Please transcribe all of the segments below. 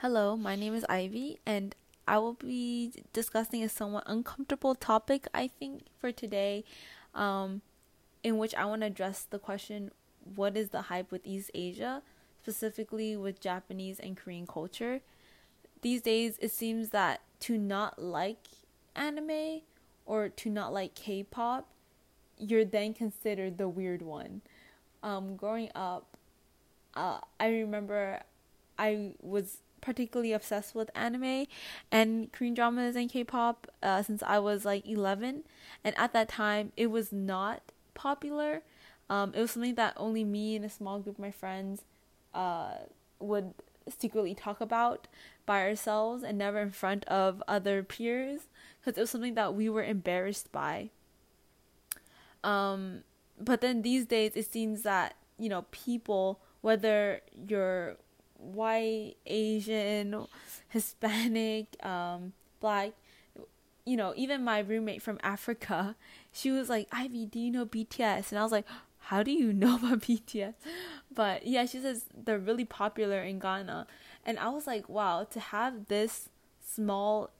Hello, my name is Ivy, and I will be discussing a somewhat uncomfortable topic, I think, for today, um, in which I want to address the question what is the hype with East Asia, specifically with Japanese and Korean culture? These days, it seems that to not like anime or to not like K pop, you're then considered the weird one. Um, growing up, uh, I remember I was particularly obsessed with anime and Korean dramas and K-pop uh, since I was like 11, and at that time it was not popular. Um, it was something that only me and a small group of my friends uh, would secretly talk about by ourselves and never in front of other peers because it was something that we were embarrassed by. Um, but then these days it seems that you know people whether you're white, Asian, Hispanic, um, black, you know, even my roommate from Africa, she was like, Ivy, do you know BTS? And I was like, how do you know about BTS? But yeah, she says they're really popular in Ghana. And I was like, wow, to have this small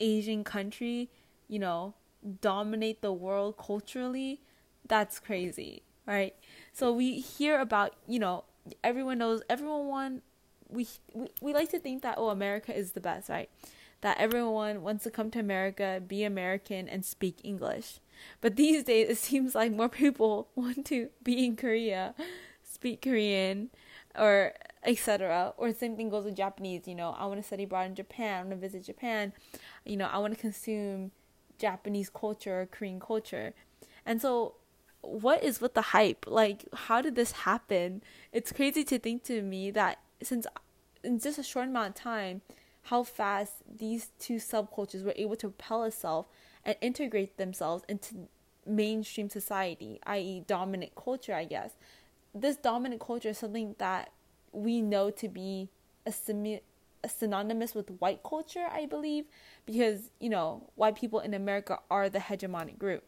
Asian country, you know, dominate the world culturally, that's crazy, right? So we hear about, you know, everyone knows, everyone we, we we like to think that oh America is the best, right? That everyone wants to come to America, be American and speak English. But these days it seems like more people want to be in Korea, speak Korean or etc. Or same thing goes with Japanese, you know, I want to study abroad in Japan, I want to visit Japan, you know, I want to consume Japanese culture, or Korean culture. And so what is with the hype? Like, how did this happen? It's crazy to think to me that since in just a short amount of time, how fast these two subcultures were able to propel itself and integrate themselves into mainstream society, i.e., dominant culture, I guess. This dominant culture is something that we know to be a, simi- a synonymous with white culture, I believe, because, you know, white people in America are the hegemonic group.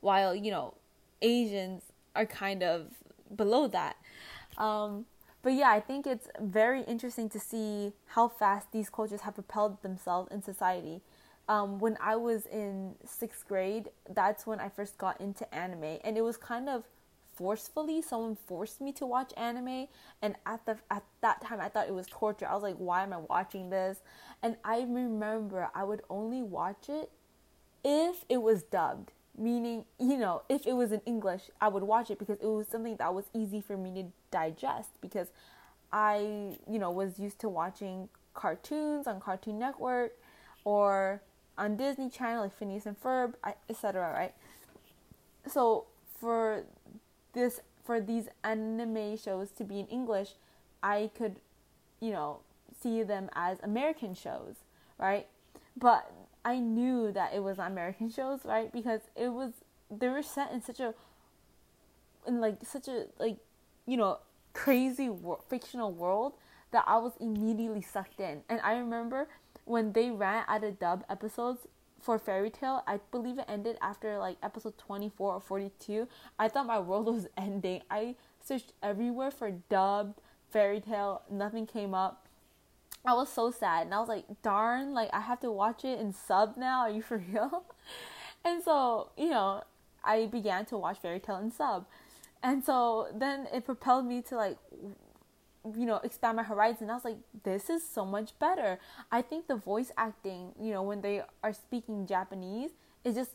While, you know, Asians are kind of below that. Um, but yeah, I think it's very interesting to see how fast these cultures have propelled themselves in society. Um, when I was in sixth grade, that's when I first got into anime, and it was kind of forcefully. Someone forced me to watch anime, and at the at that time, I thought it was torture. I was like, "Why am I watching this?" And I remember I would only watch it if it was dubbed meaning you know if it was in english i would watch it because it was something that was easy for me to digest because i you know was used to watching cartoons on cartoon network or on disney channel like phineas and ferb etc right? So for this for these anime shows to be in english i could you know see them as american shows right? But I knew that it was American shows, right? Because it was they were set in such a in like such a like you know crazy wor- fictional world that I was immediately sucked in. And I remember when they ran out of dub episodes for Fairy Tail, I believe it ended after like episode 24 or 42. I thought my world was ending. I searched everywhere for dubbed Fairy Tail, nothing came up. I was so sad and I was like, darn, like I have to watch it in sub now. Are you for real? and so, you know, I began to watch Fairy Tail in sub. And so then it propelled me to like you know, expand my horizon. I was like, this is so much better. I think the voice acting, you know, when they are speaking Japanese is just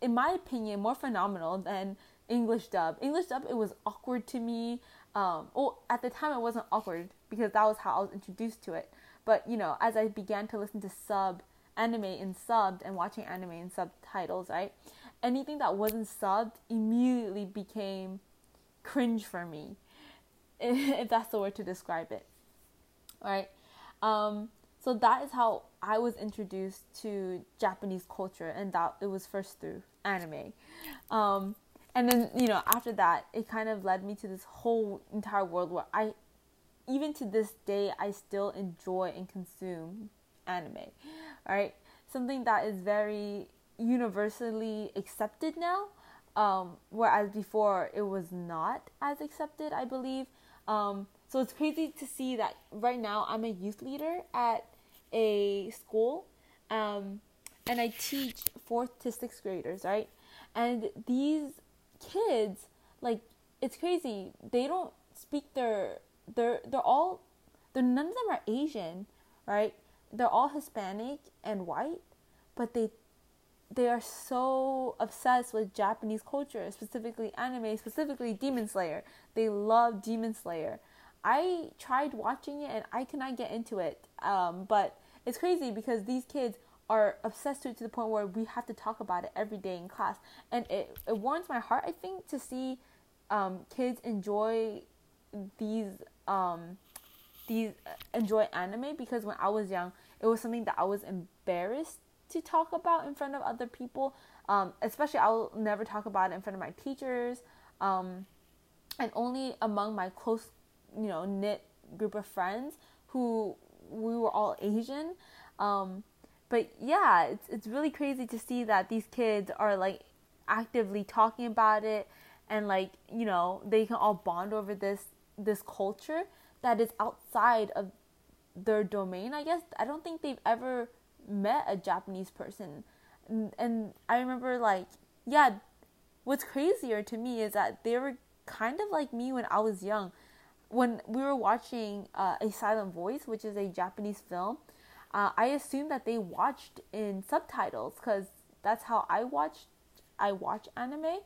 in my opinion more phenomenal than English dub. English dub it was awkward to me. Um, well, at the time it wasn't awkward because that was how I was introduced to it. But you know, as I began to listen to sub anime in subbed and watching anime in subtitles, right? Anything that wasn't subbed immediately became cringe for me, if that's the word to describe it. Right? Um, so that is how I was introduced to Japanese culture, and that it was first through anime. Um, and then you know after that, it kind of led me to this whole entire world where I even to this day, I still enjoy and consume anime, right? Something that is very universally accepted now, um, whereas before it was not as accepted, I believe. Um, so So it's crazy to see that right now I'm a youth leader at a school, um, and I teach fourth to sixth graders, right? And these kids, like, it's crazy. They don't speak their they're they're all they're none of them are Asian, right? They're all Hispanic and white, but they they are so obsessed with Japanese culture, specifically anime, specifically Demon Slayer. They love Demon Slayer. I tried watching it and I cannot get into it. Um, but it's crazy because these kids are obsessed to it to the point where we have to talk about it every day in class. And it, it warms my heart, I think, to see um, kids enjoy these um, these enjoy anime because when I was young, it was something that I was embarrassed to talk about in front of other people. Um, especially, I will never talk about it in front of my teachers, um, and only among my close, you know, knit group of friends who we were all Asian. Um, but yeah, it's it's really crazy to see that these kids are like actively talking about it, and like you know they can all bond over this this culture that is outside of their domain. I guess I don't think they've ever met a Japanese person, and, and I remember like yeah, what's crazier to me is that they were kind of like me when I was young. When we were watching uh, A Silent Voice, which is a Japanese film, uh, I assumed that they watched in subtitles because that's how I watched. I watch anime,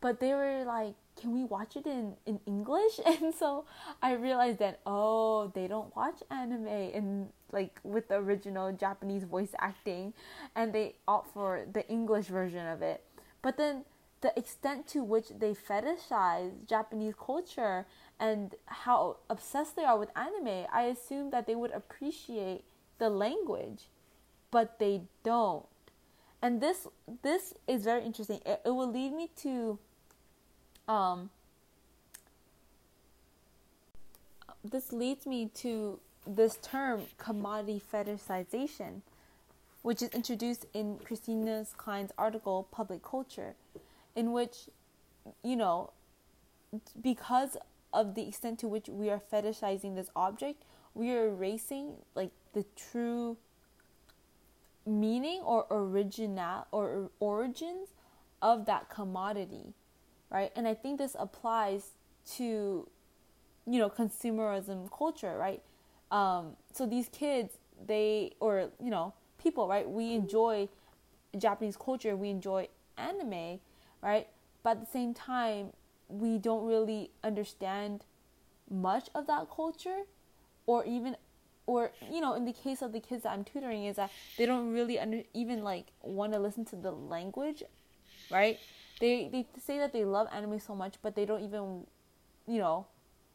but they were like, "Can we watch it in in English?" And so I realized that oh, they don't watch anime in like with the original Japanese voice acting, and they opt for the English version of it. But then the extent to which they fetishize Japanese culture and how obsessed they are with anime, I assume that they would appreciate the language, but they don't. And this this is very interesting. It, it will lead me to um this leads me to this term commodity fetishization, which is introduced in Christina Klein's article Public Culture, in which, you know, because of the extent to which we are fetishizing this object, we are erasing like the true meaning or original or origins of that commodity right? And i think this applies to you know consumerism culture right? Um, so these kids they or you know people right? We enjoy japanese culture we enjoy anime right? But at the same time we don't really understand much of that culture or even or you know in the case of the kids that i'm tutoring is that they don't really under, even like want to listen to the language right? They they say that they love anime so much but they don't even you know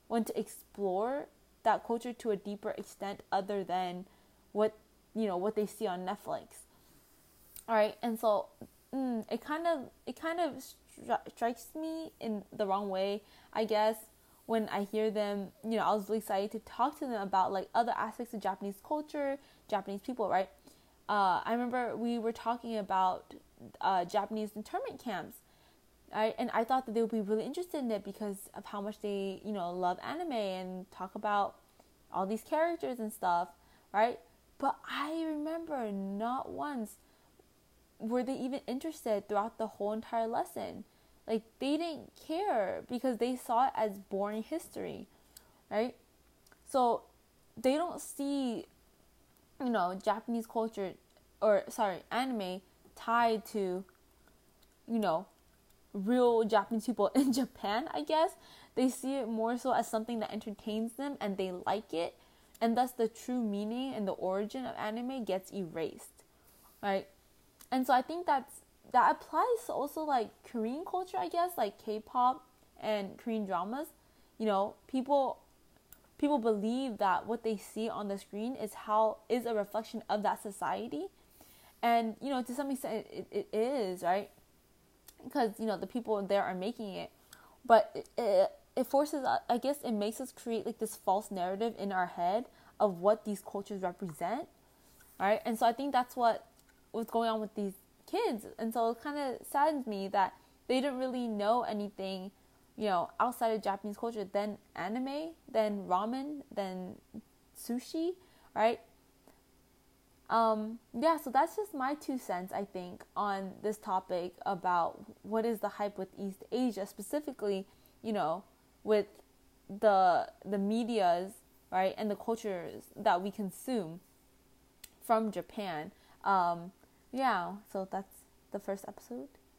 want to explore that culture to a deeper extent other than what you know what they see on netflix. All right and so mm, it kind of it kind of stri- strikes me in the wrong way i guess when I hear them, you know, I was really excited to talk to them about like other aspects of Japanese culture, Japanese people, right? Uh, I remember we were talking about uh, Japanese internment camps, right? And I thought that they would be really interested in it because of how much they, you know, love anime and talk about all these characters and stuff, right? But I remember not once were they even interested throughout the whole entire lesson. Like they didn't care because they saw it as boring history, right? So they don't see, you know, Japanese culture or sorry, anime tied to, you know, real Japanese people in Japan, I guess. They see it more so as something that entertains them and they like it. And thus the true meaning and the origin of anime gets erased. Right? And so I think that's that applies to also like Korean culture, I guess, like K-pop and Korean dramas. You know, people people believe that what they see on the screen is how is a reflection of that society, and you know, to some extent, it, it is right because you know the people there are making it, but it, it it forces uh, I guess it makes us create like this false narrative in our head of what these cultures represent, right? And so I think that's what what's going on with these kids. And so it kind of saddens me that they didn't really know anything, you know, outside of Japanese culture, then anime, then ramen, then sushi, right? Um, yeah, so that's just my two cents, I think, on this topic about what is the hype with East Asia, specifically, you know, with the the medias, right, and the cultures that we consume from Japan. Um, yeah, so that's the first episode.